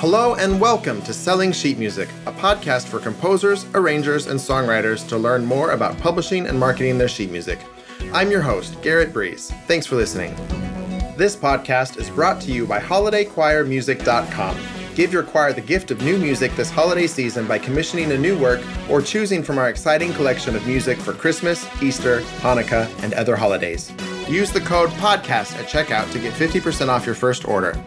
Hello and welcome to Selling Sheet Music, a podcast for composers, arrangers, and songwriters to learn more about publishing and marketing their sheet music. I'm your host, Garrett Breeze. Thanks for listening. This podcast is brought to you by HolidayChoirMusic.com. Give your choir the gift of new music this holiday season by commissioning a new work or choosing from our exciting collection of music for Christmas, Easter, Hanukkah, and other holidays. Use the code PODCAST at checkout to get 50% off your first order.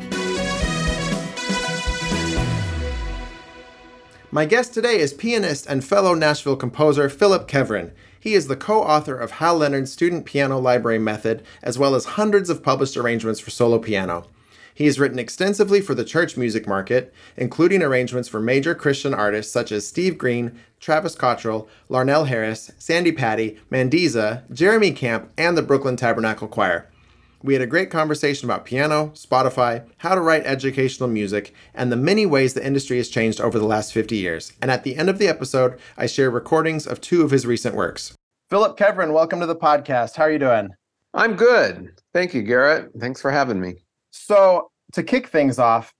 My guest today is pianist and fellow Nashville composer Phillip Keveren. He is the co author of Hal Leonard's Student Piano Library Method, as well as hundreds of published arrangements for solo piano. He has written extensively for the church music market, including arrangements for major Christian artists such as Steve Green, Travis Cottrell, Larnell Harris, Sandi Patty, Mandisa, Jeremy Camp, and the Brooklyn Tabernacle Choir. We had a great conversation about piano, Spotify, how to write educational music, and the many ways the industry has changed over the last 50 years. And at the end of the episode, I share recordings of two of his recent works. Phillip Keveren, welcome to the podcast. How are you doing? I'm good. Thank you, Garrett. Thanks for having me. So, to kick things off,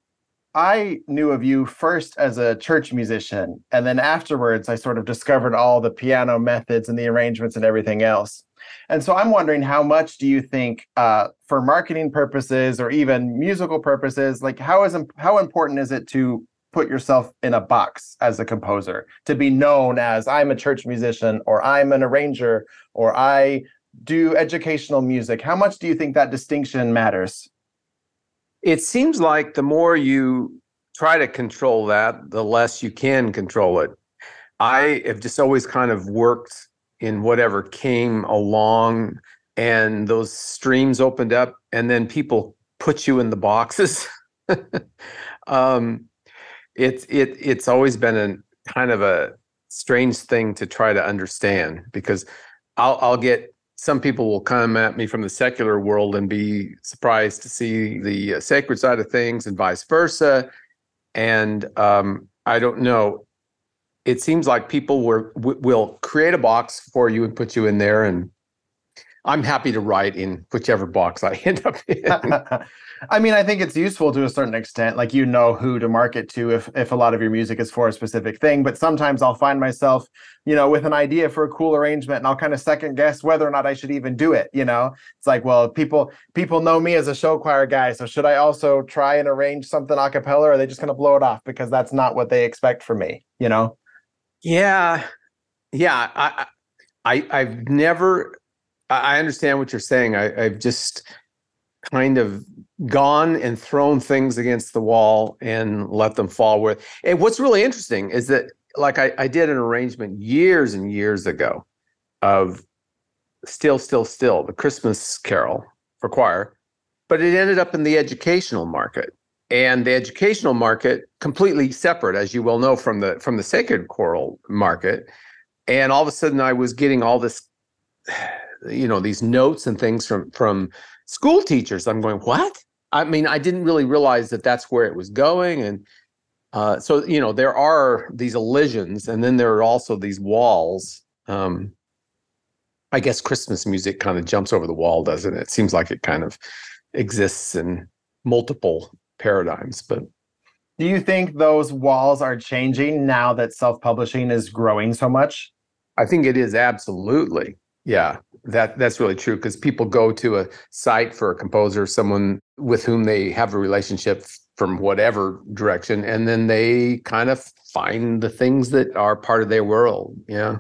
I knew of you first as a church musician, and then afterwards, I sort of discovered all the piano methods and the arrangements and everything else. And so, I'm wondering how much do you think, uh, for marketing purposes or even musical purposes, like how is how important is it to put yourself in a box as a composer to be known as I'm a church musician or I'm an arranger or I do educational music? How much do you think that distinction matters? It seems like the more you try to control that, the less you can control it. I have just always kind of worked in whatever came along, and those streams opened up, and then people put you in the boxes. um, it's it it's always been a kind of a strange thing to try to understand because I'll I'll get some people will come at me from the secular world and be surprised to see the uh, sacred side of things and vice versa. And um, I don't know. It seems like people were, w- will create a box for you and put you in there. And I'm happy to write in whichever box I end up in. I mean, I think it's useful to a certain extent. Like you know who to market to if if a lot of your music is for a specific thing. But sometimes I'll find myself, you know, with an idea for a cool arrangement, and I'll kind of second guess whether or not I should even do it. You know, it's like, well, people people know me as a show choir guy, so should I also try and arrange something a cappella, or are they just going to blow it off because that's not what they expect from me? You know? Yeah, yeah. I, I I've never. I understand what you're saying. I, I've just kind of gone and thrown things against the wall and let them fall with. And what's really interesting is that, like, I, I did an arrangement years and years ago of Still, Still, Still, the Christmas carol for choir, but it ended up in the educational market. And the educational market completely separate, as you well know, from the from the sacred choral market. And all of a sudden, I was getting all this, you know, these notes and things from from school teachers. I'm going, what? I mean, I didn't really realize that that's where it was going. And uh, so, you know, there are these elisions, and then there are also these walls. Um, I guess Christmas music kind of jumps over the wall, doesn't it? It seems like it kind of exists in multiple paradigms. But do you think those walls are changing now that self publishing is growing so much? I think it is absolutely. Yeah, that that's really true because people go to a site for a composer, someone with whom they have a relationship from whatever direction, and then they kind of find the things that are part of their world. Yeah.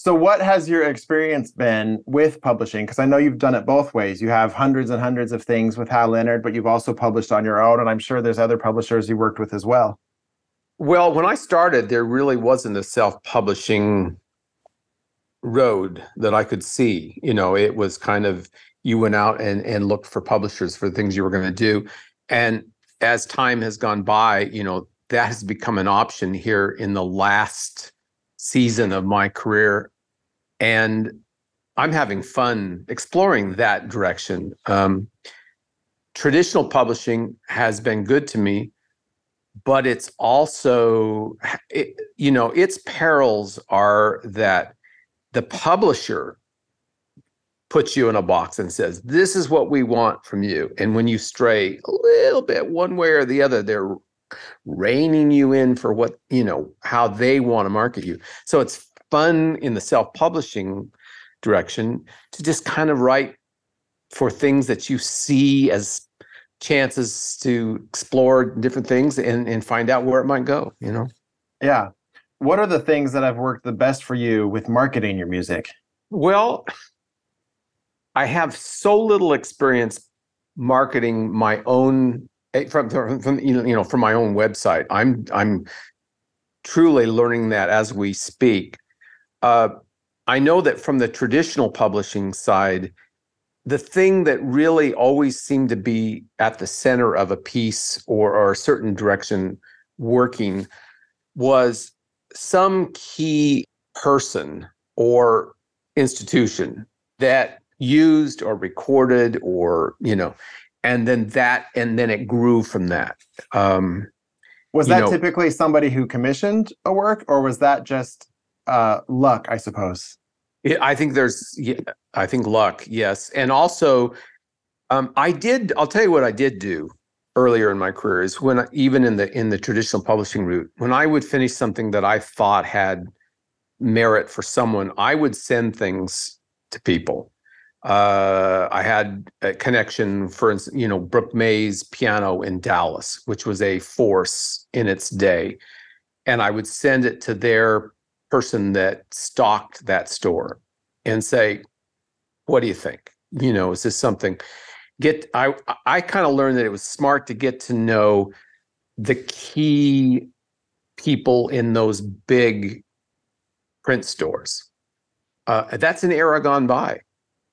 So, what has your experience been with publishing? Because I know you've done it both ways. You have hundreds and hundreds of things with Hal Leonard, but you've also published on your own, and I'm sure there's other publishers you worked with as well. Well, when I started, there really wasn't a self-publishing road that I could see. You know, it was kind of you went out and and looked for publishers for the things you were going to do. And as time has gone by, you know, that has become an option here in the last season of my career. And I'm having fun exploring that direction. Um, traditional publishing has been good to me, but it's also, it, you know, its perils are that the publisher puts you in a box and says, This is what we want from you. And when you stray a little bit one way or the other, they're reining you in for what you know how they want to market you. So it's fun in the self-publishing direction to just kind of write for things that you see as chances to explore different things and, and find out where it might go you know? Yeah. What are the things that have worked the best for you with marketing your music? Well i have so little experience marketing my own from, from, from you know from my own website. I'm i'm truly learning that as we speak. Uh, i know that from the traditional publishing side the thing that really always seemed to be at the center of a piece or, or a certain direction working was some key person or institution that used or recorded or you know and then that and then it grew from that. Um was that know, typically somebody who commissioned a work or was that just uh luck i suppose? I think there's yeah, i think luck yes. And also um i did i'll tell you what i did do earlier in my career is when I, even in the in the traditional publishing route when i would finish something that i thought had merit for someone i would send things to people uh, I had a connection, for instance, you know, Brook Mays piano in Dallas, which was a force in its day. And I would send it to their person that stocked that store and say, what do you think? You know, is this something? Get I I kind of learned that it was smart to get to know the key people in those big print stores. Uh, that's an era gone by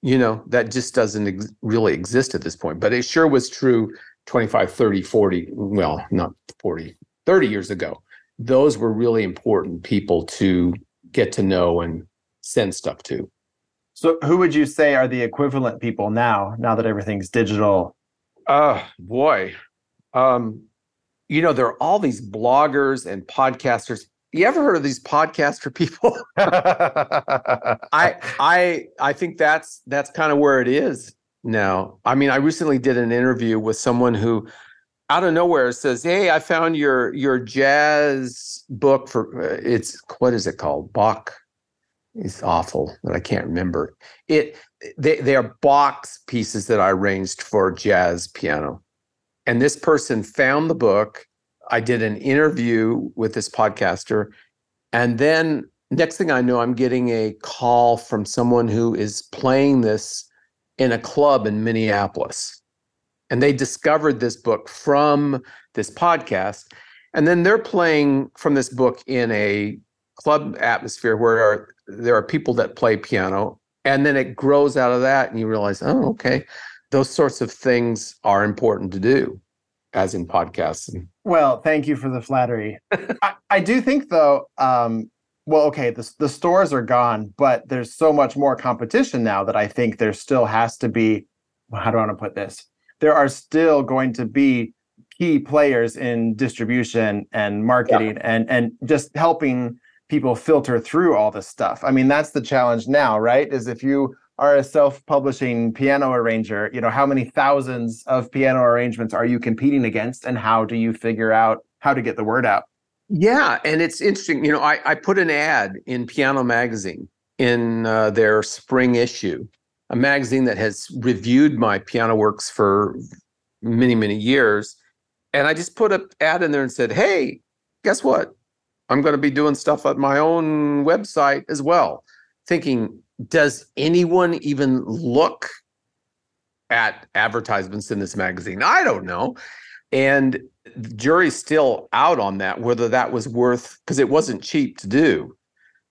you know that just doesn't ex- really exist at this point but it sure was true 25 30 40 well not 40 30 years ago. Those were really important people to get to know and send stuff to. So who would you say are the equivalent people now now that everything's digital? Uh boy. Um you know there are all these bloggers and podcasters you ever heard of these podcasts for people? I I I think that's that's kind of where it is now. I mean, I recently did an interview with someone who out of nowhere says, "Hey, I found your your jazz book for uh, it's what is it called? Bach." It's awful that I can't remember it. They they are Bach pieces that I arranged for jazz piano, and this person found the book I did an interview with this podcaster. And then next thing I know, I'm getting a call from someone who is playing this in a club in Minneapolis. And they discovered this book from this podcast. And then they're playing from this book in a club atmosphere where there are, there are people that play piano. And then it grows out of that. And you realize, oh, okay, those sorts of things are important to do as in podcasts. Well, thank you for the flattery. I, I, do think though, um, well, okay, the, the stores are gone, but there's so much more competition now that I think there still has to be, how do I want to put this? There are still going to be key players in distribution and marketing yeah. and and just helping people filter through all this stuff. I mean, that's the challenge now, right? Is if you are a self-publishing piano arranger, you know, how many thousands of piano arrangements are you competing against and how do you figure out how to get the word out? Yeah, and it's interesting, you know, I, I put an ad in Piano Magazine in uh, their spring issue, a magazine that has reviewed my piano works for many, many years. And I just put an ad in there and said, hey, guess what? I'm going to be doing stuff at my own website as well. Thinking, does anyone even look at advertisements in this magazine? I don't know. And the jury's still out on that, whether that was worth, because it wasn't cheap to do.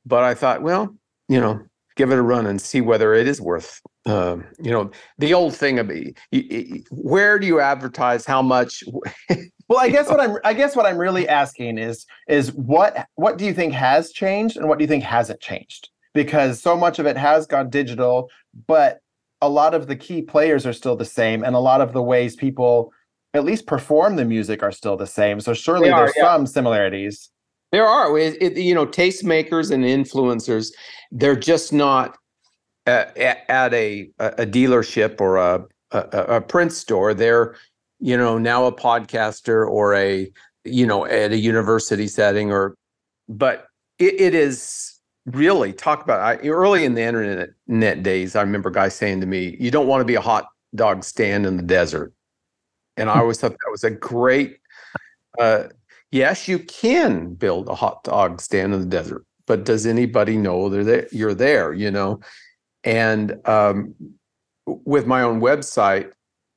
But I thought, well, you know, give it a run and see whether it is worth, uh, you know, the old thing of where do you advertise how much? well, I guess what I'm, I guess what I'm really asking is, is what, what do you think has changed and what do you think hasn't changed? Because so much of it has gone digital, but a lot of the key players are still the same, and a lot of the ways people at least perform the music are still the same. So surely are, there's yeah. some similarities. There are, it, it, you know, tastemakers and influencers. They're just not uh, at a a dealership or a, a a print store. They're you know now a podcaster or a you know, at a university setting or, but it, it is really talk about I, early in the internet net days. I remember guys saying to me, "You don't want to be a hot dog stand in the desert," and I always thought that was a great. Uh, yes, you can build a hot dog stand in the desert, but does anybody know they're there? You're there, you know. And um, with my own website,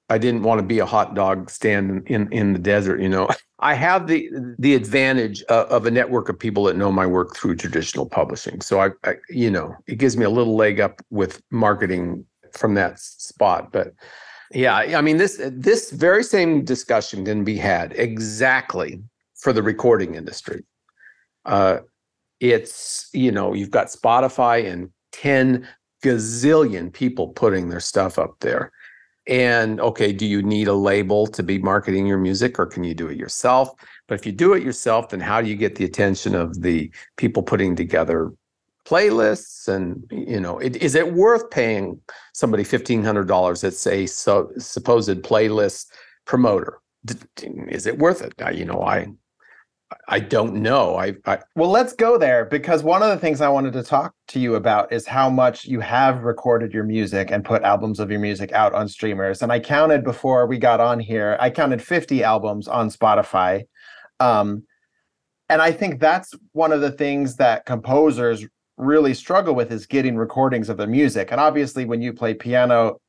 I didn't want to be a hot dog stand in, in, the desert, you know. I have the the advantage of, of, a network of people that know my work through traditional publishing. So I, I, you know, it gives me a little leg up with marketing from that spot. But yeah, I mean this this very same discussion can be had exactly for the recording industry. Uh, it's you know you've got Spotify and ten gazillion people putting their stuff up there and okay, do you need a label to be marketing your music or can you do it yourself? But if you do it yourself, then how do you get the attention of the people putting together playlists? And, you know, it, is it worth paying somebody $1,500 that's a so, supposed playlist promoter? Is it worth it? You know, I I don't know. I, I, well, let's go there because one of the things I wanted to talk to you about is how much you have recorded your music and put albums of your music out on streamers. And I counted before we got on here. I counted 50 albums on Spotify. Um, and I think that's one of the things that composers really struggle with is getting recordings of their music. And obviously, when you play piano,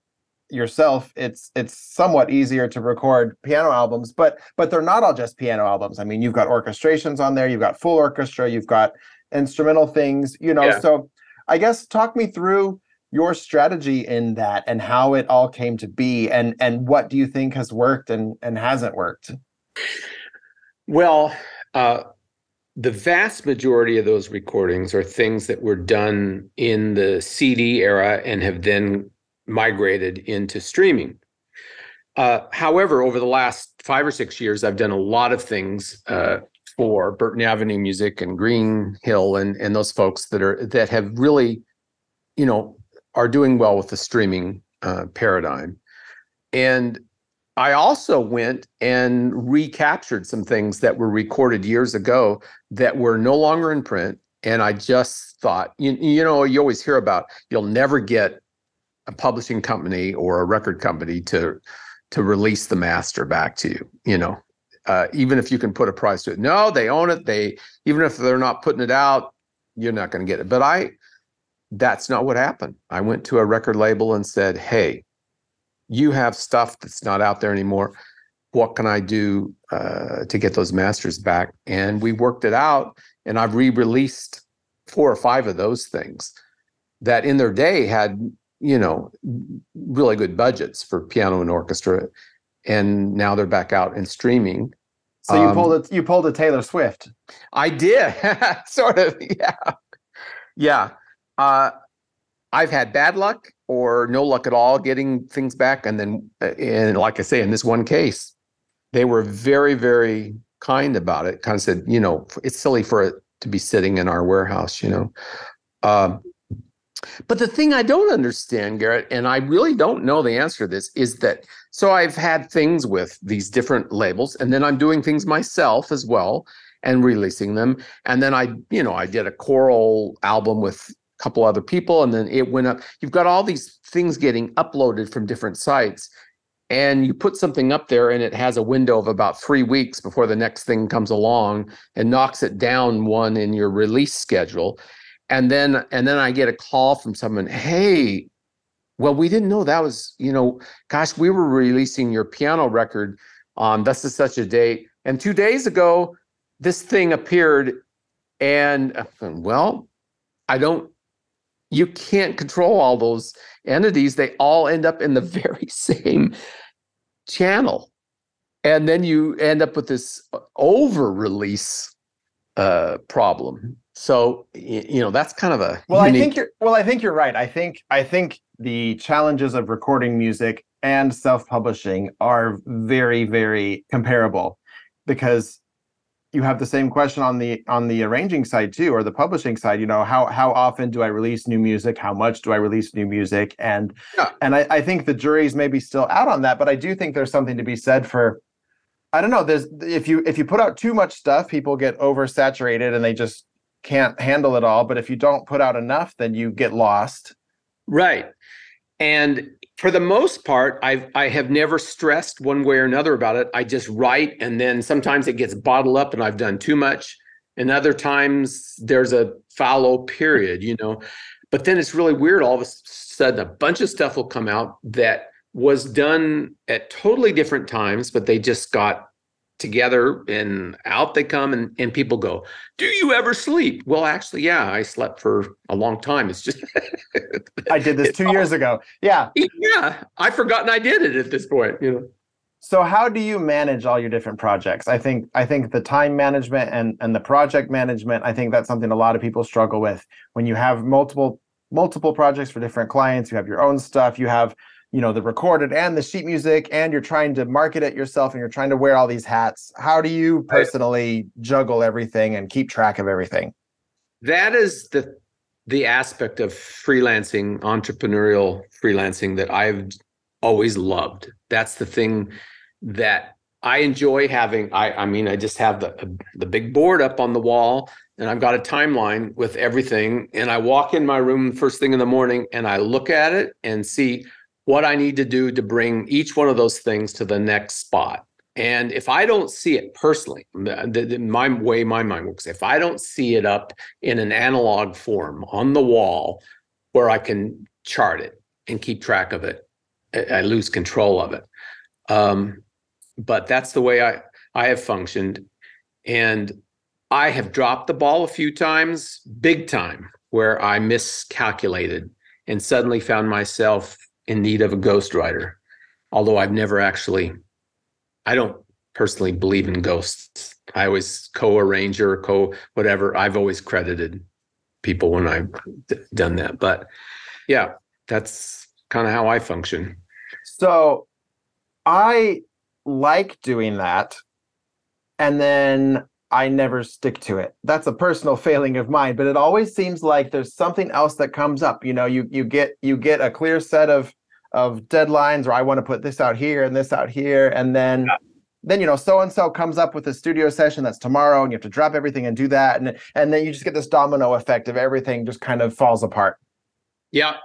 yourself it's it's somewhat easier to record piano albums but but they're not all just piano albums. I mean you've got orchestrations on there you've got full orchestra you've got instrumental things you know? Yeah. so i guess talk me through your strategy in that and how it all came to be and and what do you think has worked and and hasn't worked? Well uh the vast majority of those recordings are things that were done in the CD era and have then migrated into streaming. Uh, however, over the last five or six years, I've done a lot of things uh, for Burton Avenue Music and Green Hill and and those folks that are that have really, you know, are doing well with the streaming uh, paradigm. And I also went and recaptured some things that were recorded years ago that were no longer in print. And I just thought, you, you know, you always hear about you'll never get a publishing company or a record company to to release the master back to you you know? Uh, even if you can put a price to it. No they own it. They even if they're not putting it out you're not going to get it. But i that's not what happened. I went to a record label and said hey you have stuff that's not out there anymore. What can i do uh, to get those masters back? And we worked it out and i've re-released four or five of those things that in their day had you know, really good budgets for piano and orchestra, and now they're back out and streaming. So you um, pulled it. You pulled a Taylor Swift. I did, sort of. Yeah, yeah. Uh, I've had bad luck or no luck at all getting things back, and then, and like I say, in this one case, they were very, very kind about it. Kind of said, you know, it's silly for it to be sitting in our warehouse, you know. Um, but the thing I don't understand, Garrett, and I really don't know the answer to this, is that so I've had things with these different labels, and then I'm doing things myself as well and releasing them. And then I, you know, I did a choral album with a couple other people, and then it went up. You've got all these things getting uploaded from different sites. And you put something up there, and it has a window of about three weeks before the next thing comes along and knocks it down one in your release schedule and then and then i get a call from someone hey well we didn't know that was you know gosh we were releasing your piano record on this is such a date. And two days ago this thing appeared and uh, well i don't you can't control all those entities. They all end up in the very same channel. And then you end up with this over release uh, problem so you know that's kind of a well. Unique... I think you're well. I think you're right. I think I think the challenges of recording music and self-publishing are very very comparable because you have the same question on the on the arranging side too or the publishing side you know how how often do i release new music how much do i release new music and yeah. and I, I think the jury's maybe still out on that but i do think there's something to be said for I don't know. There's if you if you put out too much stuff, people get oversaturated and they just can't handle it all. But if you don't put out enough, then you get lost. Right. And for the most part, I've I have never stressed one way or another about it. I just write, and then sometimes it gets bottled up, and I've done too much. And other times there's a fallow period, you know. But then it's really weird. All of a sudden, a bunch of stuff will come out that was done at totally different times, but they just got together and out they come and, and people go do you ever sleep? Well actually yeah i slept for a long time. It's just i did this two years ago. Yeah. Yeah i've forgotten i did it at this point you know? So how do you manage all your different projects? I think i think the time management and and the project management i think that's something a lot of people struggle with. When you have multiple multiple projects for different clients you have your own stuff you have you know the recorded and the sheet music and you're trying to market it yourself and you're trying to wear all these hats. How do you personally juggle everything and keep track of everything? That is the the aspect of freelancing entrepreneurial freelancing that i've always loved. That's the thing that i enjoy having. I i mean i just have the the big board up on the wall and I've got a timeline with everything. And I walk in my room first thing in the morning and I look at it and see what I need to do to bring each one of those things to the next spot. And if I don't see it personally, the, the, my way my mind works, if I don't see it up in an analog form on the wall where I can chart it and keep track of it, I, I lose control of it. Um, but that's the way I I have functioned, and I have dropped the ball a few times, big time, where I miscalculated and suddenly found myself in need of a ghostwriter. Although I've never actually, I don't personally believe in ghosts. I always co-arranger, co whatever. I've always credited people when I've d- done that. But yeah, that's kind of how I function. So I like doing that. And then I never stick to it. That's a personal failing of mine, but it always seems like there's something else that comes up. You know, you you get you get a clear set of of deadlines or I want to put this out here and this out here and then yeah. then you know so and so comes up with a studio session that's tomorrow and you have to drop everything and do that and and then you just get this domino effect of everything just kind of falls apart. Yeah.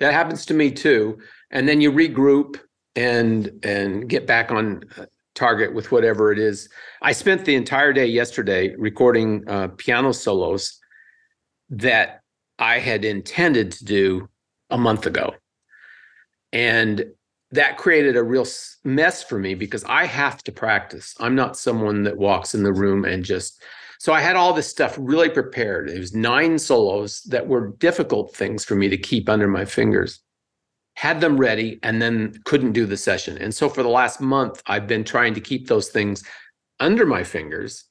That happens to me too. And then you regroup and and get back on uh, target with whatever it is. I spent the entire day yesterday recording uh, piano solos that I had intended to do a month ago. And that created a real mess for me because I have to practice. I'm not someone that walks in the room and just. So I had all this stuff really prepared. It was nine solos that were difficult things for me to keep under my fingers. Had them ready and then couldn't do the session. And so for the last month, I've been trying to keep those things under my fingers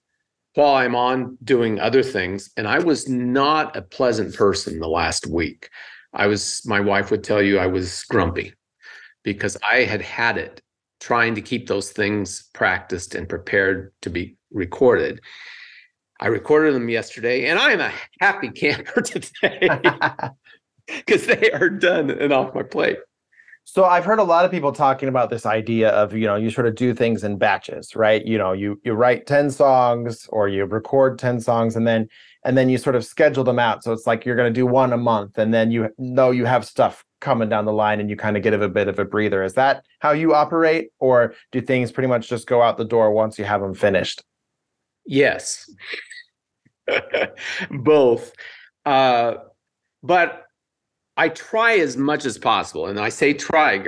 while I'm on doing other things. And I was not a pleasant person the last week. I was, my wife would tell you I was grumpy because I had had it trying to keep those things practiced and prepared to be recorded. I recorded them yesterday and I am a happy camper today because they are done and off my plate. So I've heard a lot of people talking about this idea of, you know, you sort of do things in batches, right? You know, you you write 10 songs or you record 10 songs and then and then you sort of schedule them out. So it's like you're going to do one a month and then you know you have stuff coming down the line and you kind of get a bit of a breather. Is that how you operate or do things pretty much just go out the door once you have them finished? Yes. Both. Uh, but I try as much as possible, and I say try,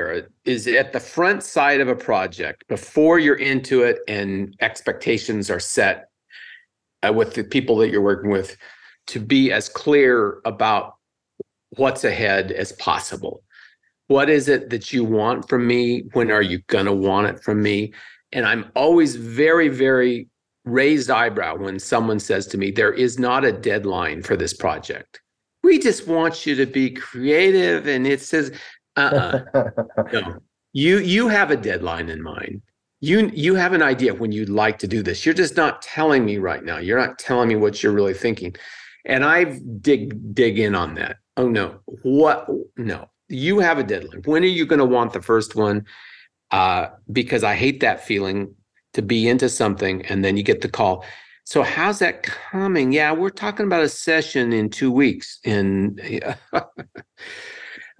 is at the front side of a project before you're into it and expectations are set uh, with the people that you're working with to be as clear about what's ahead as possible. What is it that you want from me? When are you going to want it from me? And I'm always very, very raised eyebrow when someone says to me, There is not a deadline for this project we just want you to be creative and it says uh-uh no you you have a deadline in mind you you have an idea when you'd like to do this. You're just not telling me right now. You're not telling me what you're really thinking. And i've dig dig in on that. Oh no. What no. You have a deadline. When are you going to want the first one? Uh, because i hate that feeling to be into something and then you get the call. So how's that coming? Yeah we're talking about a session in two weeks. And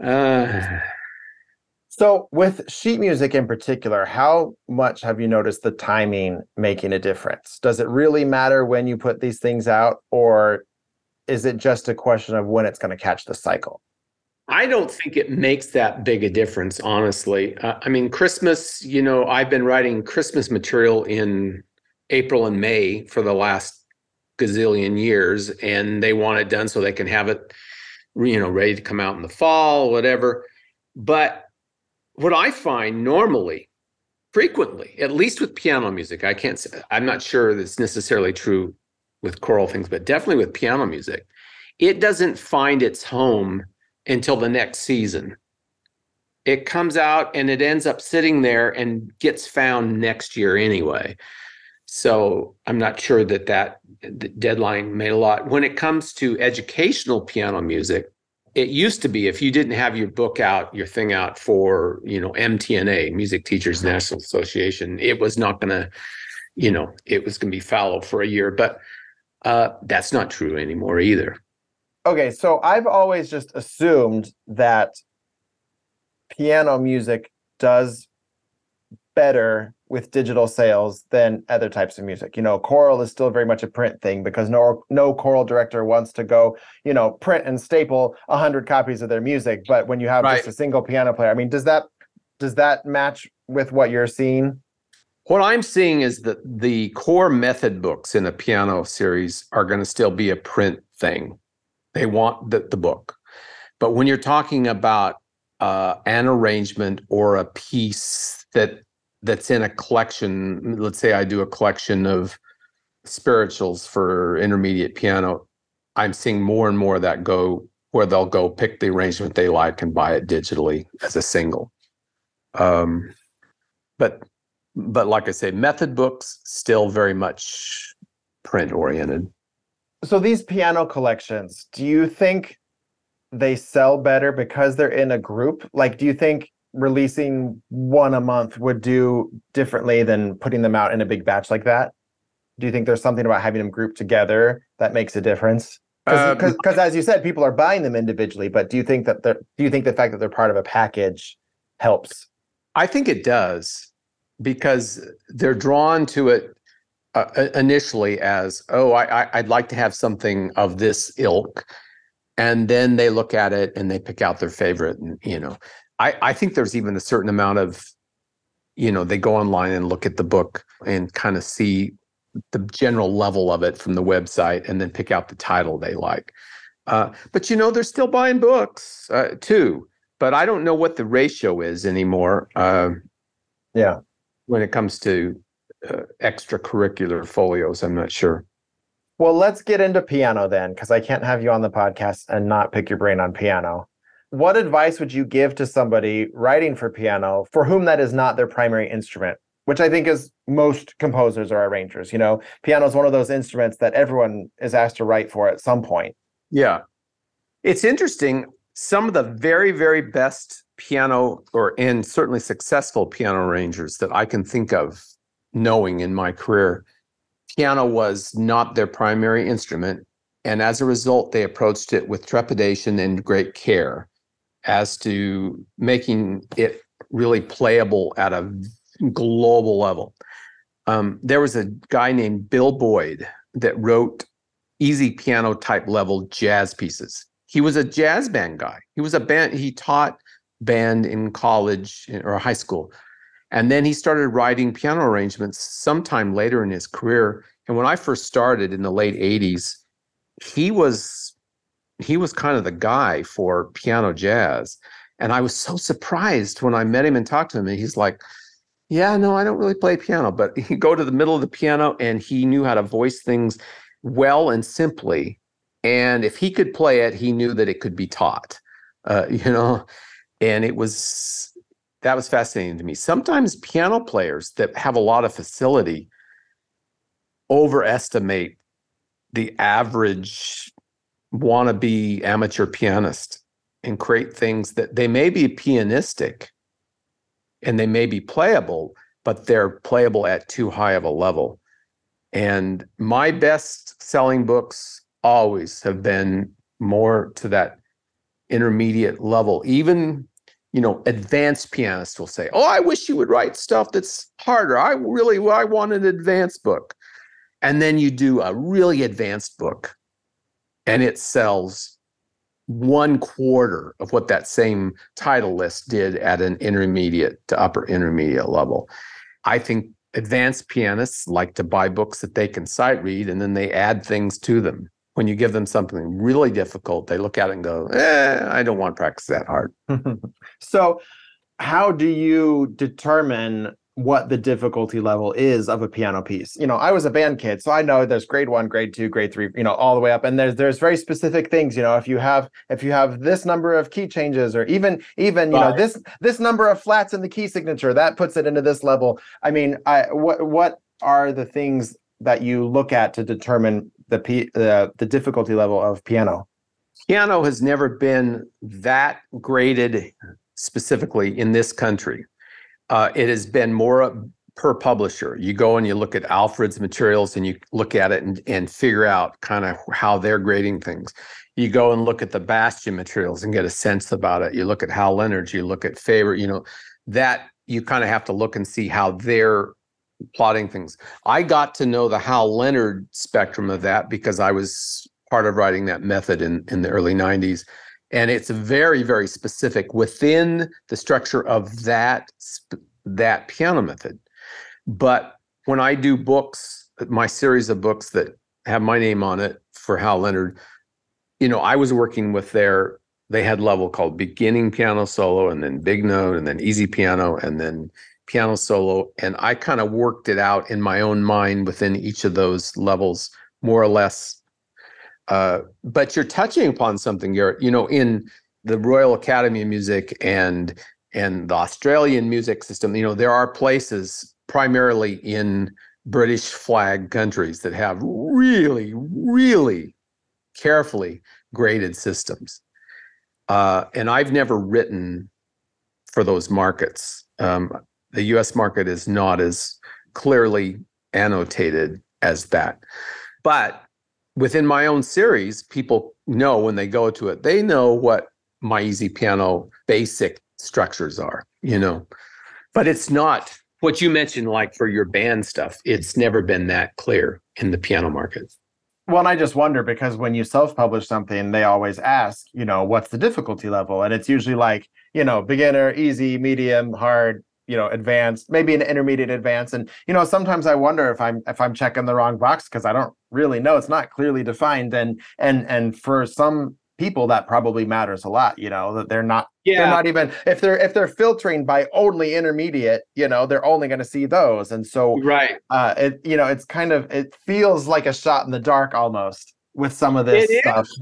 uh, so with sheet music in particular how much have you noticed the timing making a difference does it really matter when you put these things out or is it just a question of when it's going to catch the cycle I don't think it makes that big a difference, honestly. Uh, I mean, Christmas, you know, I've been writing Christmas material in April and May for the last gazillion years, and they want it done so they can have it, you know, ready to come out in the fall, whatever. But what I find normally, frequently, at least with piano music, I can't say, I'm not sure that's necessarily true with choral things, but definitely with piano music, it doesn't find its home until the next season. It comes out and it ends up sitting there and gets found next year anyway. So I'm not sure that that deadline made a lot. When it comes to educational piano music, it used to be if you didn't have your book out, your thing out for, you know, MTNA, Music Teachers National Association, it was not going to, you know, it was going to be fallow for a year. But uh, that's not true anymore either okay, so I've always just assumed that piano music does better with digital sales than other types of music. You know, choral is still very much a print thing because no no choral director wants to go, you know, print and staple a hundred copies of their music. But when you have right. just a single piano player, I mean, does that does that match with what you're seeing? What I'm seeing is that the core method books in a piano series are going to still be a print thing. They want the, the book. But when you're talking about uh, an arrangement or a piece that that's in a collection, let's say I do a collection of spirituals for intermediate piano, I'm seeing more and more of that go where they'll go pick the arrangement they like and buy it digitally as a single. Um, but but like I say, method books still very much print oriented so these piano collections, do you think they sell better because they're in a group? Like, do you think releasing one a month would do differently than putting them out in a big batch like that? Do you think there's something about having them grouped together that makes a difference? Because, um, as you said, people are buying them individually. But do you think that they're, do you think the fact that they're part of a package helps? I think it does because they're drawn to it uh, initially as, oh, I, I'd like to have something of this ilk. And then they look at it and they pick out their favorite. And, you know, I, I think there's even a certain amount of, you know, they go online and look at the book and kind of see the general level of it from the website and then pick out the title they like. Uh, but, you know, they're still buying books uh, too. But I don't know what the ratio is anymore. Uh, yeah. When it comes to uh, extracurricular folios. I'm not sure. Well, let's get into piano then, because I can't have you on the podcast and not pick your brain on piano. What advice would you give to somebody writing for piano for whom that is not their primary instrument? Which I think is most composers or arrangers. You know, piano is one of those instruments that everyone is asked to write for at some point. Yeah. It's interesting. Some of the very, very best piano or and certainly successful piano arrangers that I can think of knowing in my career. Piano was not their primary instrument. And as a result, they approached it with trepidation and great care as to making it really playable at a global level. Um, there was a guy named Bill Boyd that wrote easy piano type level jazz pieces. He was a jazz band guy. He was a band, he taught band in college or high school. And then he started writing piano arrangements sometime later in his career. And when I first started in the late 80s, he was he was kind of the guy for piano jazz. And I was so surprised when I met him and talked to him. And he's like, Yeah, no, I don't really play piano. But he'd go to the middle of the piano and he knew how to voice things well and simply. And if he could play it, he knew that it could be taught. Uh, you know, and it was that was fascinating to me. Sometimes piano players that have a lot of facility overestimate the average wannabe amateur pianist and create things that they may be pianistic and they may be playable, but they're playable at too high of a level. And my best selling books always have been more to that intermediate level. Even, you know, advanced pianists will say, Oh, I wish you would write stuff that's harder. I really, I want an advanced book. And then you do a really advanced book and it sells one quarter of what that same title list did at an intermediate to upper intermediate level. I think advanced pianists like to buy books that they can sight read and then they add things to them. When you give them something really difficult, they look at it and go, eh, I don't want to practice that hard. so, how do you determine what the difficulty level is of a piano piece. You know, I was a band kid, so I know there's grade 1, grade 2, grade 3, you know, all the way up and there's there's very specific things, you know, if you have if you have this number of key changes or even even, you know, this this number of flats in the key signature, that puts it into this level. I mean, I what what are the things that you look at to determine the p the, the difficulty level of piano? Piano has never been that graded specifically in this country uh, it has been more per publisher. You go and you look at Alfred's materials and you look at it and, and figure out kind of how they're grading things. You go and look at the Bastien materials and get a sense about it. You look at Hal Leonard, you look at Faber, you know, that you kind of have to look and see how they're plotting things. I got to know the Hal Leonard spectrum of that because I was part of writing that method in, in the early 90s and it's very very specific within the structure of that that piano method. But when i do books my series of books that have my name on it for hal leonard you know i was working with their they had level called beginning piano solo and then big note and then easy piano and then piano solo. And i kind of worked it out in my own mind within each of those levels more or less uh, but you're touching upon something, Garrett. You know, in the Royal Academy of Music and and the Australian music system, you know, there are places primarily in British flag countries that have really, really carefully graded systems. Uh, and I've never written for those markets. Um, the US market is not as clearly annotated as that. But within my own series, people know when they go to it, they know what my easy piano basic structures are, you know. But it's not what you mentioned, like for your band stuff, it's never been that clear in the piano market. Well, and I just wonder because when you self-publish something, they always ask, you know, what's the difficulty level? And it's usually like, you know, beginner, easy, medium, hard, you know advanced maybe an intermediate advance. And you know sometimes i wonder if i'm if i'm checking the wrong box because i don't really know. It's not clearly defined. And and and for some people that probably matters a lot you know that they're not yeah. they're not even if they're if they're filtering by only intermediate you know they're only going to see those. And so right. uh it you know it's kind of it feels like a shot in the dark almost with some of this it stuff. Is.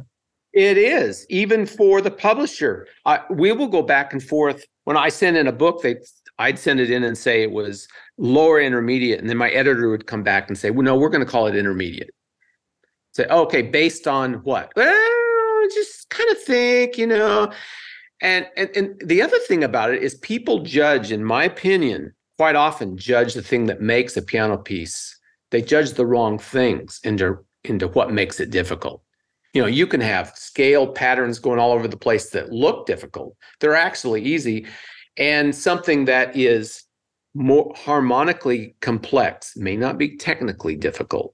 it is. Even for the publisher. I, we will go back and forth. When i send in a book they I'd send it in and say it was lower intermediate, and then my editor would come back and say, "Well, no, we're going to call it intermediate." Say, oh, "Okay, based on what?" Well, just kind of think, you know. And, and and the other thing about it is people judge, in my opinion, quite often judge the thing that makes a piano piece. They judge the wrong things into into what makes it difficult. You know, you can have scale patterns going all over the place that look difficult. They're actually easy and something that is more harmonically complex may not be technically difficult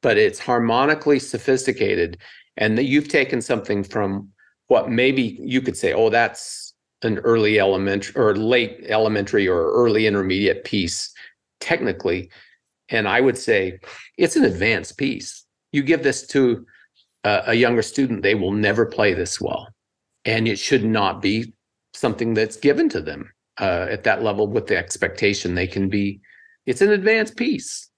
but it's harmonically sophisticated and that you've taken something from what maybe you could say oh that's an early elementary or late elementary or early intermediate piece technically. And i would say it's an advanced piece. You give this to a, a younger student they will never play this well and it should not be something that's given to them uh, at that level with the expectation they can be it's an advanced piece.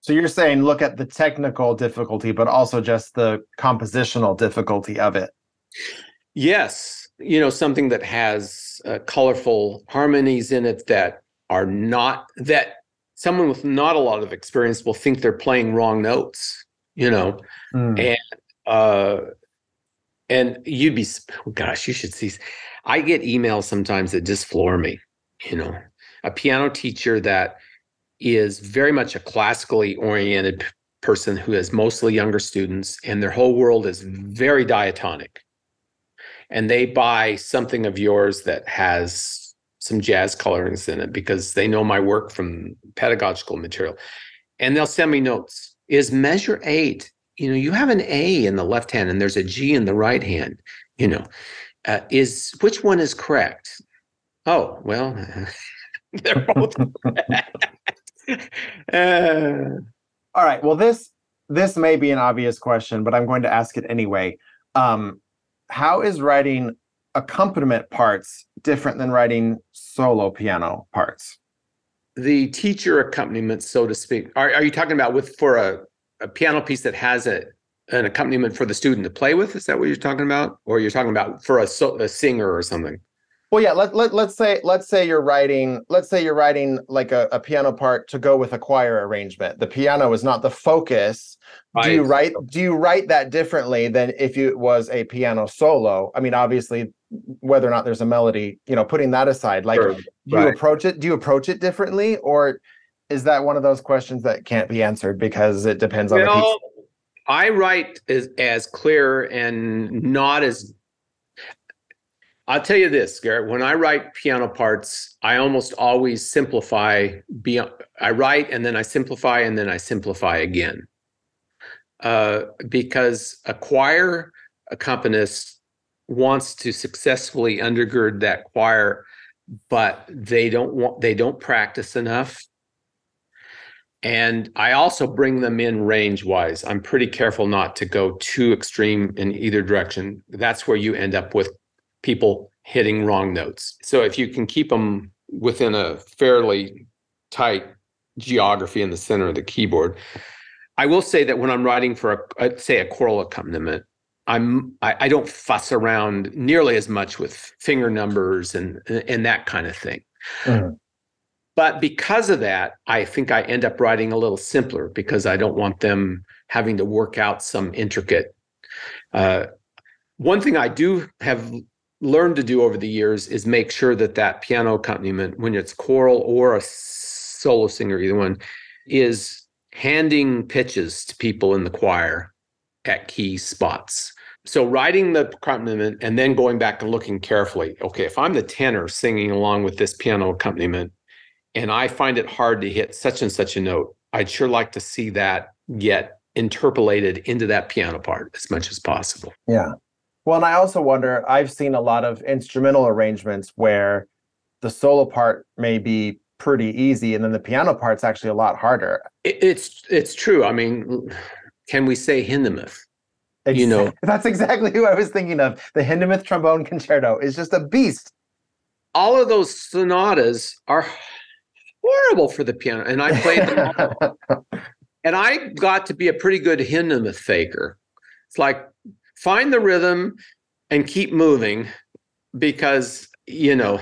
So you're saying look at the technical difficulty but also just the compositional difficulty of it. Yes. You know something that has uh, colorful harmonies in it that are not that someone with not a lot of experience will think they're playing wrong notes you know? Mm. and uh and you'd be gosh you should see I get emails sometimes that just floor me, you know. a piano teacher that is very much a classically oriented person who has mostly younger students and their whole world is very diatonic. And they buy something of yours that has some jazz colorings in it because they know my work from pedagogical material. And they'll send me notes. Is measure eight you know you have an a in the left hand and there's a g in the right hand you know uh, is which one is correct oh well they're both uh, all right. Well, this this may be an obvious question, but I'm going to ask it anyway. Um, how is writing accompaniment parts different than writing solo piano parts? The teacher accompaniment, so to speak. Are, are you talking about with for a, a piano piece that has a an accompaniment for the student to play with? Is that what you're talking about, or you're talking about for a, a singer or something? Well, yeah. Let, let let's say let's say you're writing let's say you're writing like a, a piano part to go with a choir arrangement. The piano is not the focus. Right. Do you write do you write that differently than if it was a piano solo? I mean, obviously, whether or not there's a melody, you know, putting that aside, like sure. do you approach it? Do you approach it differently, or is that one of those questions that can't be answered because it depends on well, the piece? I write as as clear and not as I'll tell you this, Garrett. When I write piano parts, I almost always simplify. Beyond, I write and then I simplify and then I simplify again. Uh, because a choir accompanist wants to successfully undergird that choir, but they don't want they don't practice enough. And I also bring them in range wise. I'm pretty careful not to go too extreme in either direction. That's where you end up with people hitting wrong notes. So if you can keep them within a fairly tight geography in the center of the keyboard, I will say that when I'm writing for a, say a choral accompaniment, I'm I, I, don't fuss around nearly as much with finger numbers and and that kind of thing. Mm-hmm. But because of that, I think I end up writing a little simpler because I don't want them having to work out some intricate. Uh, one thing I do have learned to do over the years is make sure that that piano accompaniment, when it's choral or a solo singer, either one, is handing pitches to people in the choir at key spots. So writing the accompaniment and then going back and looking carefully. Okay, if I'm the tenor singing along with this piano accompaniment, and I find it hard to hit such and such a note, I'd sure like to see that get interpolated into that piano part as much as possible. Yeah. Well, and I also wonder, I've seen a lot of instrumental arrangements where the solo part may be pretty easy and then the piano part's actually a lot harder. it's it's true. I mean, can we say Hindemith? Exactly. You know, that's exactly who I was thinking of. The Hindemith trombone concerto is just a beast. All of those sonatas are horrible for the piano, and I played them all. and I got to be a pretty good Hindemith faker. It's like find the rhythm and keep moving because you know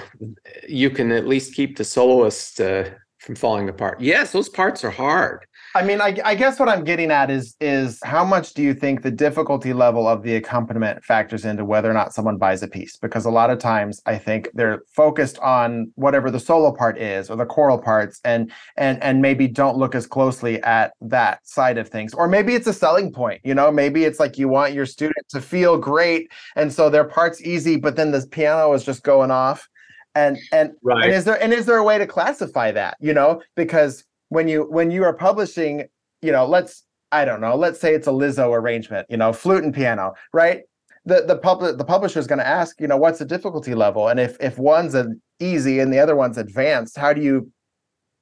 you can at least keep the soloist uh, from falling apart yes those parts are hard I mean, I, I, guess what I'm getting at is is how much do you think the difficulty level of the accompaniment factors into whether or not someone buys a piece? Because a lot of times I think they're focused on whatever the solo part is or the choral parts, and and and maybe don't look as closely at that side of things. Or maybe it's a selling point. You know, maybe it's like you want your student to feel great, and so their part's easy, but then the piano is just going off. And and, right. and is there and is there a way to classify that? You know, because when you when you are publishing, you know, let's I don't know, let's say it's a Lizzo arrangement, you know, flute and piano, right? The the public the publisher is going to ask, you know, what's the difficulty level, and if if one's an easy and the other one's advanced, how do you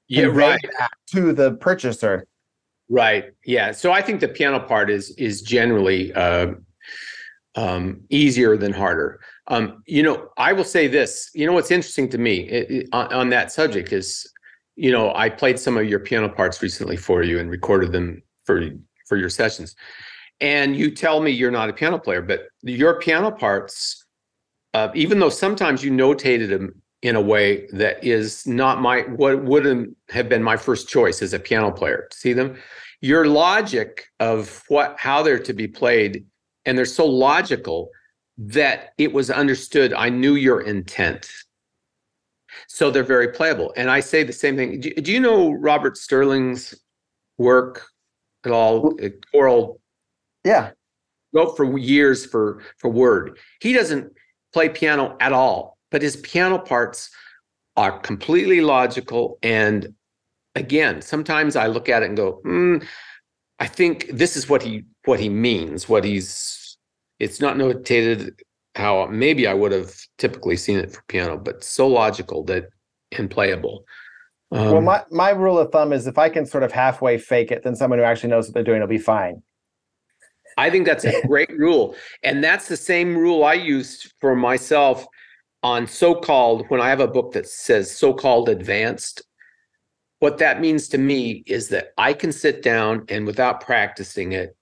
yeah right to the purchaser? Right. Yeah. So I think the piano part is is generally uh, um, easier than harder. Um, you know, I will say this. You know, what's interesting to me it, it, on, on, that subject is you know, I played some of your piano parts recently for you and recorded them for for your sessions. And you tell me you're not a piano player, but your piano parts, uh, even though sometimes you notated them in a way that is not my what wouldn't have been my first choice as a piano player to see them, your logic of what how they're to be played, and they're so logical that it was understood. I knew your intent So they're very playable. And I say the same thing. Do, do you know Robert Sterling's work at all? Choral. Yeah. Wrote for years for for Word. He doesn't play piano at all, but his piano parts are completely logical. And again, sometimes I look at it and go, mm, I think this is what he what he means. What he's it's not notated how maybe I would have typically seen it for piano, but so logical that and playable. Um, well, my, my rule of thumb is if I can sort of halfway fake it, then someone who actually knows what they're doing will be fine. I think that's a great rule. And that's the same rule I used for myself on so called, when I have a book that says so called advanced. What that means to me is that I can sit down and without practicing it,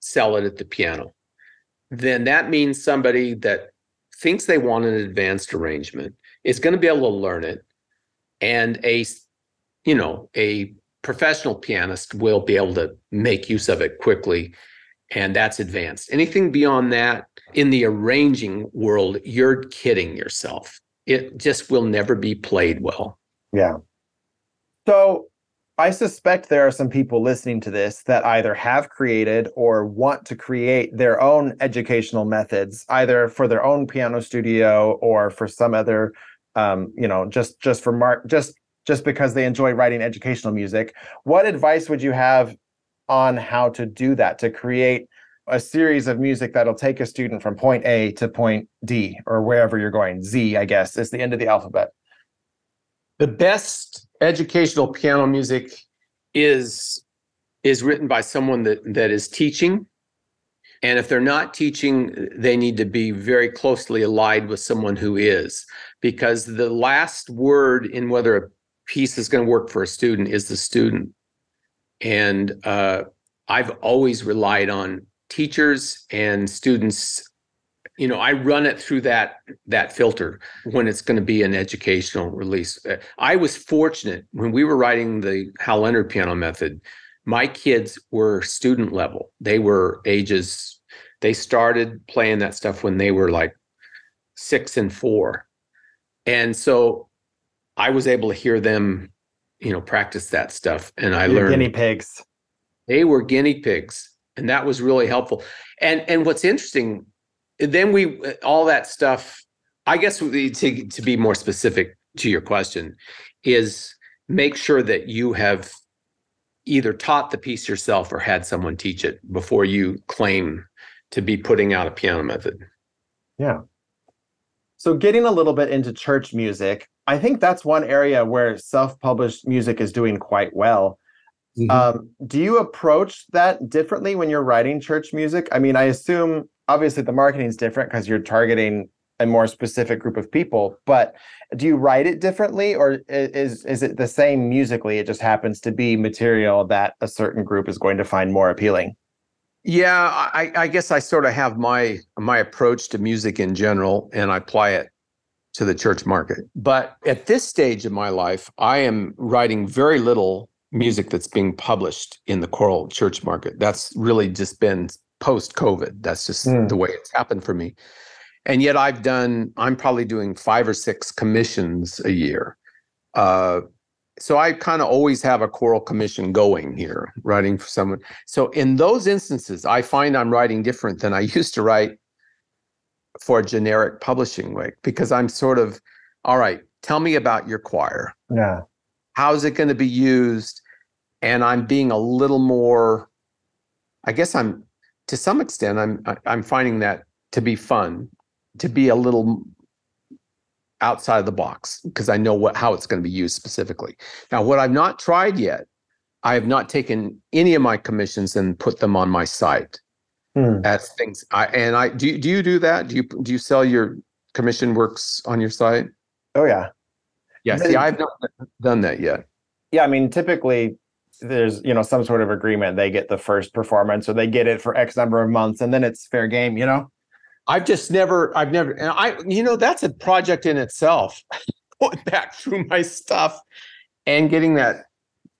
sell it at the piano then that means somebody that thinks they want an advanced arrangement is going to be able to learn it. And a you know a professional pianist will be able to make use of it quickly and that's advanced. Anything beyond that in the arranging world you're kidding yourself. It just will never be played well. Yeah. So I suspect there are some people listening to this that either have created or want to create their own educational methods, either for their own piano studio or for some other, um, you know, just just for mark, just just because they enjoy writing educational music. What advice would you have on how to do that to create a series of music that'll take a student from point A to point D or wherever you're going? Z, I guess, is the end of the alphabet. The best educational piano music is is written by someone that that is teaching. And if they're not teaching they need to be very closely allied with someone who is. Because the last word in whether a piece is going to work for a student is the student. And uh, i've always relied on teachers and students you know i run it through that that filter when it's going to be an educational release. Uh, i was fortunate when we were writing the hal leonard piano method my kids were student level. They were ages they started playing that stuff when they were like six and four. And so i was able to hear them you know practice that stuff and i You're learned guinea pigs. They were guinea pigs and that was really helpful. And and what's interesting then we all that stuff i guess to, to be more specific to your question is make sure that you have either taught the piece yourself or had someone teach it before you claim to be putting out a piano method. Yeah. So getting a little bit into church music i think that's one area where self-published music is doing quite well. Mm-hmm. um, do you approach that differently when you're writing church music? I mean i assume obviously the marketing is different because you're targeting a more specific group of people but do you write it differently? Or is is it the same musically? It just happens to be material that a certain group is going to find more appealing. Yeah i i guess i sort of have my my approach to music in general and i apply it to the church market. But at this stage of my life i am writing very little music that's being published in the choral church market. That's really just been post COVID. That's just mm. the way it's happened for me. And yet I've done, I'm probably doing five or six commissions a year. Uh, so I kind of always have a choral commission going here, writing for someone. So in those instances, I find I'm writing different than I used to write for a generic publishing week because I'm sort of, all right, tell me about your choir. Yeah. How's it going to be used? And I'm being a little more, I guess I'm to some extent, I'm I'm finding that to be fun, to be a little outside of the box because I know what how it's going to be used specifically. Now, what I've not tried yet, I have not taken any of my commissions and put them on my site hmm. as things. I and I do. Do you do that? Do you do you sell your commission works on your site? Oh yeah, yeah. See, I've not done that yet. Yeah, I mean, typically there's you know some sort of agreement they get the first performance or they get it for x number of months and then it's fair game you know? I've just never i've never and i you know that's a project in itself going back through my stuff and getting that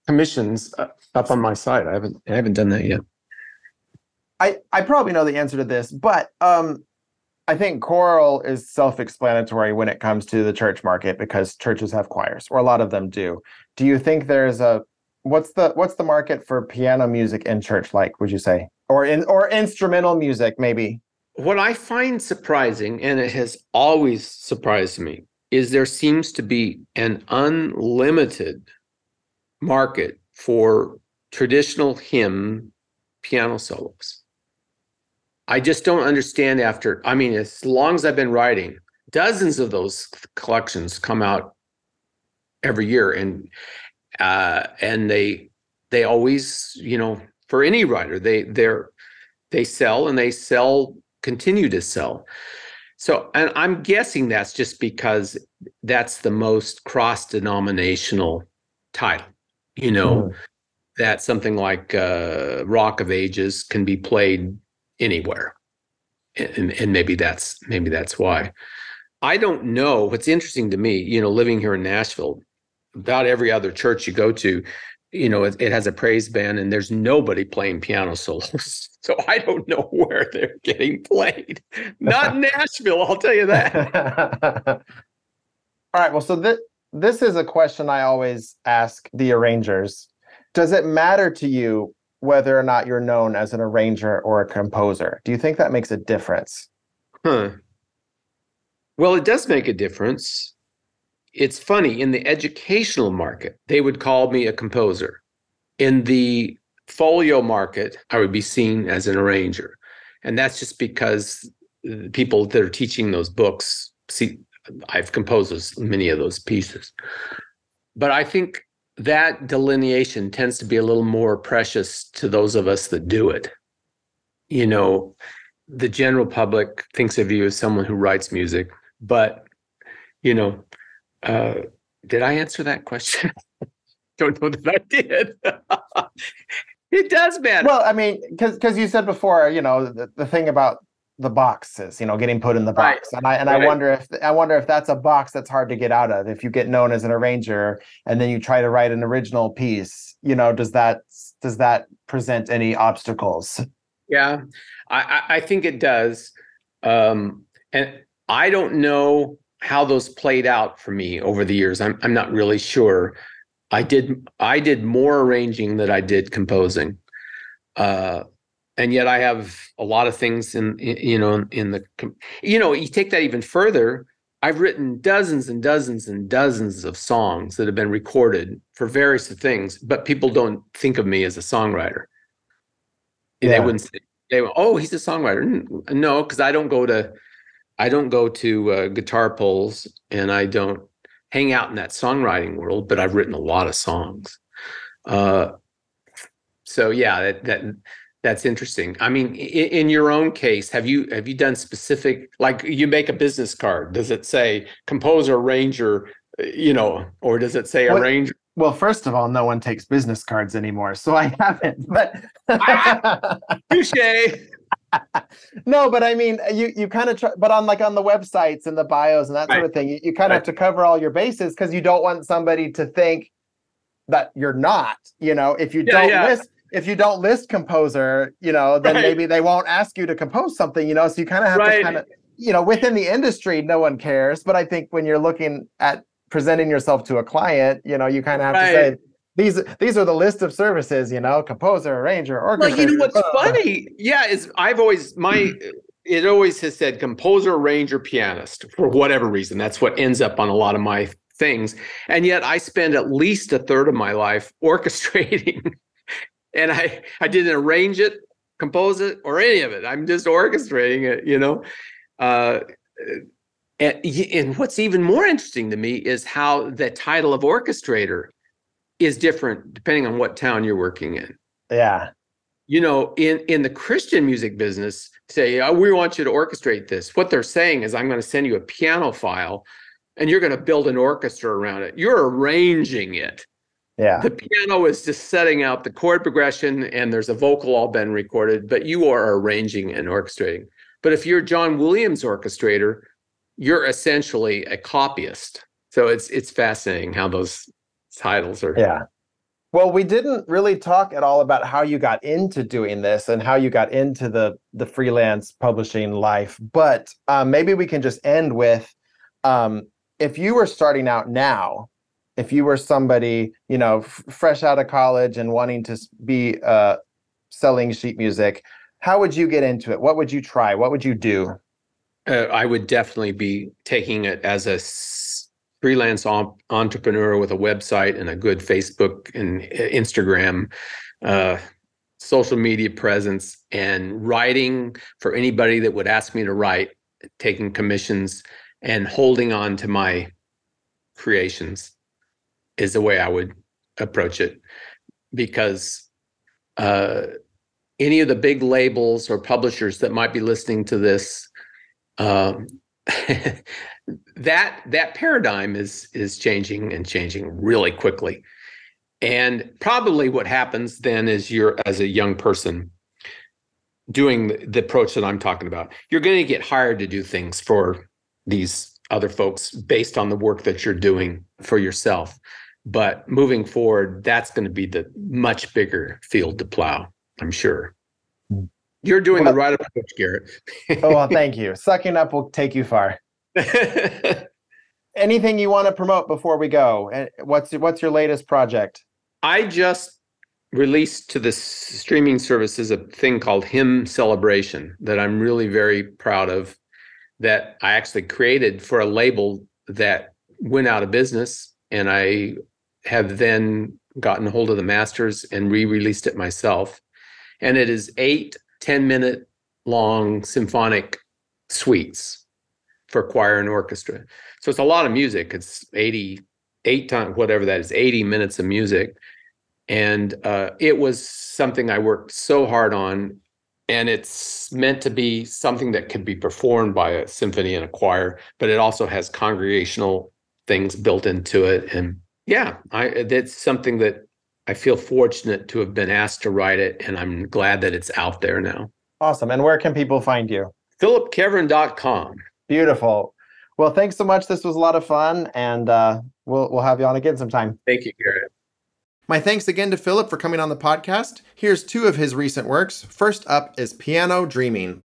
commissions up on my side. I haven't i haven't done that yet. I i probably know the answer to this but um I think choral is self-explanatory when it comes to the church market because churches have choirs, or a lot of them do. Do you think there's a what's the what's the market for piano music in church like? Would you say, or in or instrumental music maybe? What I find surprising, and it has always surprised me, is there seems to be an unlimited market for traditional hymn piano solos. I just don't understand after, I mean, as long as I've been writing, dozens of those collections come out every year and uh and they they always you know for any writer they they're they sell and they sell continue to sell. So and i'm guessing that's just because that's the most cross denominational title you know? Mm. that something like uh rock of ages can be played anywhere. And, and maybe that's maybe that's why. I don't know. What's interesting to me you know living here in nashville about every other church you go to you know it, it has a praise band and there's nobody playing piano solos so i don't know where they're getting played not nashville i'll tell you that all right well so this this is a question i always ask the arrangers does it matter to you whether or not you're known as an arranger or a composer. Do you think that makes a difference? Huh. Well, it does make a difference. It's funny, in the educational market, they would call me a composer. In the folio market, I would be seen as an arranger. And that's just because people that are teaching those books see I've composed many of those pieces. But I think that delineation tends to be a little more precious to those of us that do it. You know, the general public thinks of you as someone who writes music, but you know, uh, did I answer that question? Don't know that I did. it does matter. Well, I mean, because because you said before, you know, the, the thing about the boxes, you know, getting put in the box. Right. And I and right. I wonder if I wonder if that's a box that's hard to get out of. If you get known as an arranger and then you try to write an original piece, you know, does that does that present any obstacles? Yeah, I I think it does. Um, and I don't know how those played out for me over the years. I'm I'm not really sure. I did I did more arranging than I did composing. Uh, and yet I have a lot of things in, in, you know in the you know you take that even further I've written dozens and dozens and dozens of songs that have been recorded for various things but people don't think of me as a songwriter yeah. they wouldn't say they oh he's a songwriter no because I don't go to I don't go to uh, guitar polls and I don't hang out in that songwriting world but I've written a lot of songs uh, so yeah that that that's interesting. I mean, in, in, your own case, have you have you done specific like you make a business card? Does it say composer, arranger, uh, you know, or does it say well, arranger? Well, first of all, no one takes business cards anymore, so I haven't. But touche. no, but I mean, you you kind of try, but on like on the websites and the bios and that right. sort of thing, you, you kind of right. have to cover all your bases because you don't want somebody to think that you're not. You know, if you yeah, don't yeah. list if you don't list composer, you know, then right. maybe they won't ask you to compose something, you know. So you kind of have to kind of, you know, within the industry, no one cares. But I think when you're looking at presenting yourself to a client, you know, you kind of have to say these these are the list of services, you know, composer, arranger, orchestrator. Well, you know what's funny? Yeah, is I've always my it always has said composer, arranger, pianist for whatever reason. That's what ends up on a lot of my things. And yet I spend at least a third of my life orchestrating and I I didn't arrange it, compose it, or any of it. I'm just orchestrating it, you know. Uh, and, and what's even more interesting to me is how the title of orchestrator is different depending on what town you're working in. Yeah. You know, in in the Christian music business, say oh, we want you to orchestrate this. What they're saying is, I'm going to send you a piano file, and you're going to build an orchestra around it. You're arranging it yeah. The piano is just setting out the chord progression and there's a vocal all been recorded, but you are arranging and orchestrating. But if you're John Williams orchestrator, you're essentially a copyist. So it's it's fascinating how those titles are. Yeah. Well, we didn't really talk at all about how you got into doing this and how you got into the the freelance publishing life, but um, maybe we can just end with um, if you were starting out now, if you were somebody you know f- fresh out of college and wanting to be uh, selling sheet music, how would you get into it? What would you try? What would you do? Uh, I would definitely be taking it as a freelance entrepreneur with a website and a good Facebook and uh, Instagram uh, social media presence and writing for anybody that would ask me to write, taking commissions and holding on to my creations is the way I would approach it. Because uh, any of the big labels or publishers that might be listening to this um, that that paradigm is is changing and changing really quickly. And probably what happens then is you're as a young person doing the, the approach that i'm talking about you're going to get hired to do things for these other folks based on the work that you're doing for yourself. But moving forward that's going to be the much bigger field to plow i'm sure. Hmm. you're doing well, the right approach garrett. Oh well thank you. Sucking up will take you far Anything you want to promote before we go? Eh, what's what's your latest project? I just released to the streaming services a thing called Hymn Celebration that I'm really very proud of. That I actually created for a label that went out of business, and I have then gotten hold of the masters and re-released it myself. And it is eight 10 minute long symphonic suites for choir and orchestra. So it's a lot of music. It's 88 times, whatever that is, 80 minutes of music. And uh, it was something I worked so hard on. And it's meant to be something that could be performed by a symphony and a choir, but it also has congregational things built into it. And yeah, I that's something that I feel fortunate to have been asked to write it, and I'm glad that it's out there now. Awesome. And where can people find you? phillipkeveren.com. Beautiful. Well, thanks so much. This was a lot of fun, and uh, we'll we'll have you on again sometime. Thank you, Garrett. My thanks again to Phillip for coming on the podcast. Here's two of his recent works. First up is Piano Dreaming.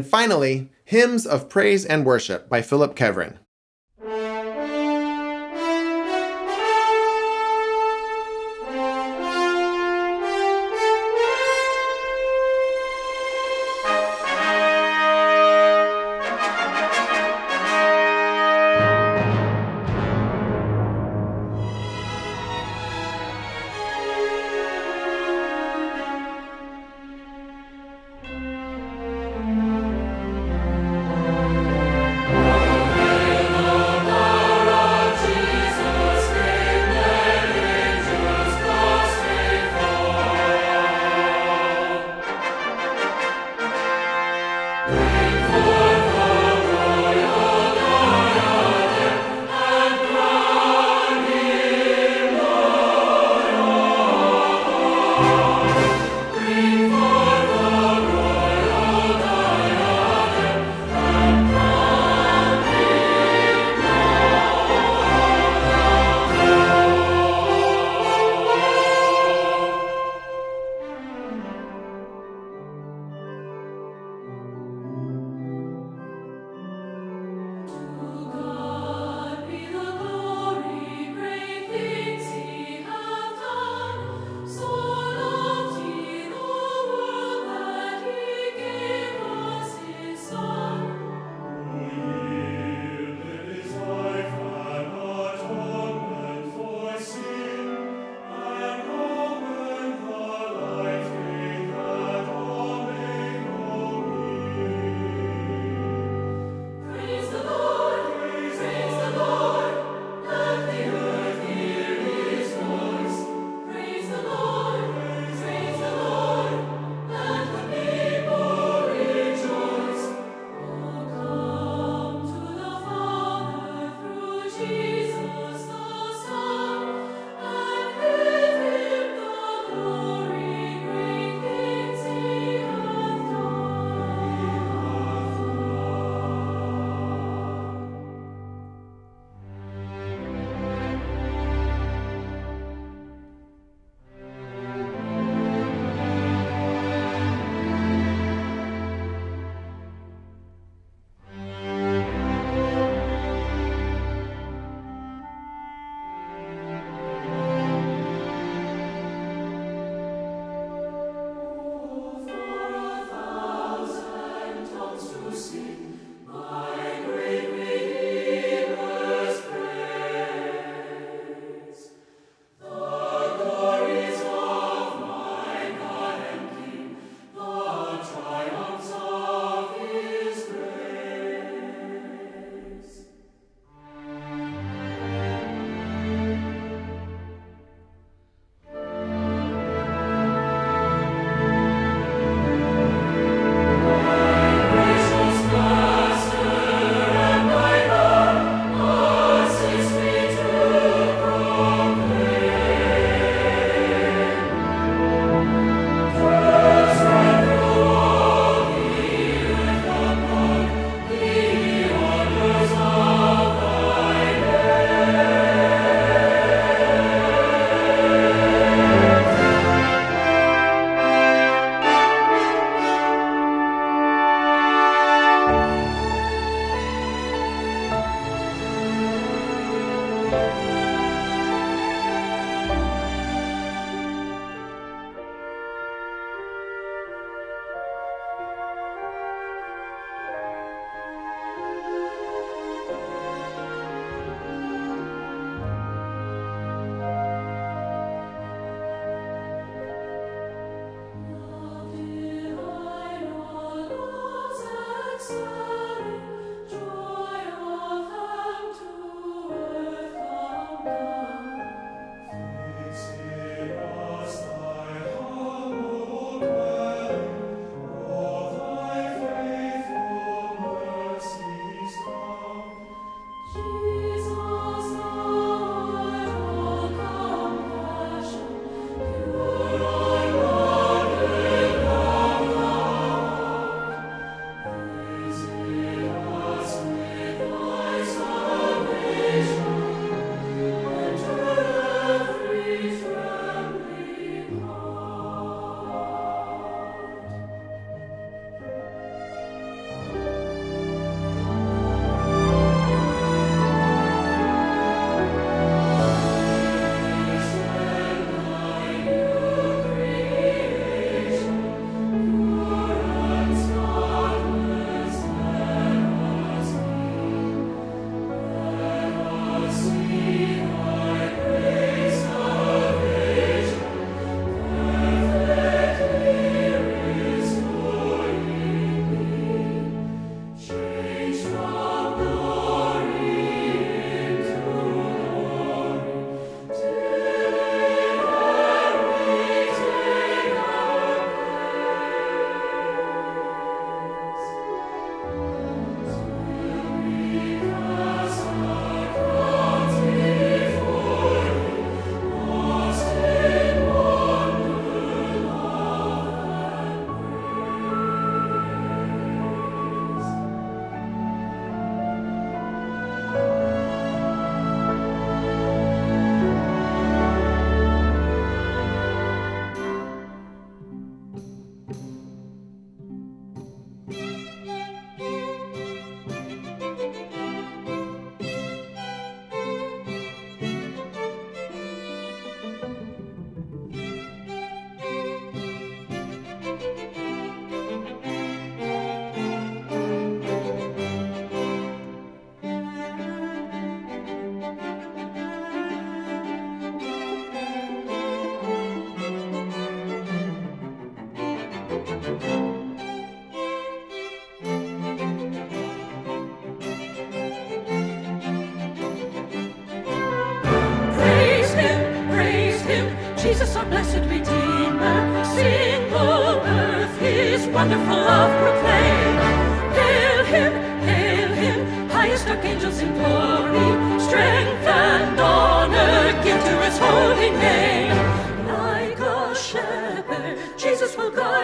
And finally, Hymns of Praise and Worship by Phillip Keveren.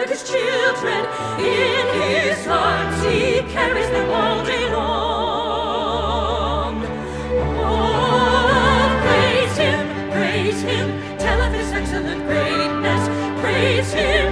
His children. In his arms he carries them all day long. Oh, praise him, praise him, tell of his excellent greatness. Praise him,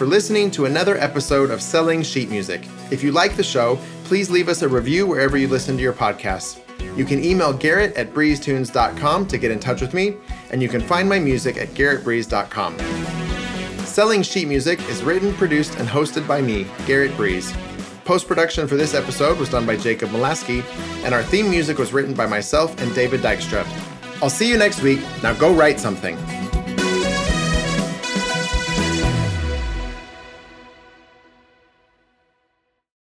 for listening to another episode of Selling Sheet Music. If you like the show, please leave us a review wherever you listen to your podcasts. You can email Garrett at breezetunes.com to get in touch with me, and you can find my music at garrettbreeze.com. Selling Sheet Music is written, produced, and hosted by me, Garrett Breeze. Post production for this episode was done by Jacob Molaski, and our theme music was written by myself and David Dykstra. I'll see you next week. Now go write something.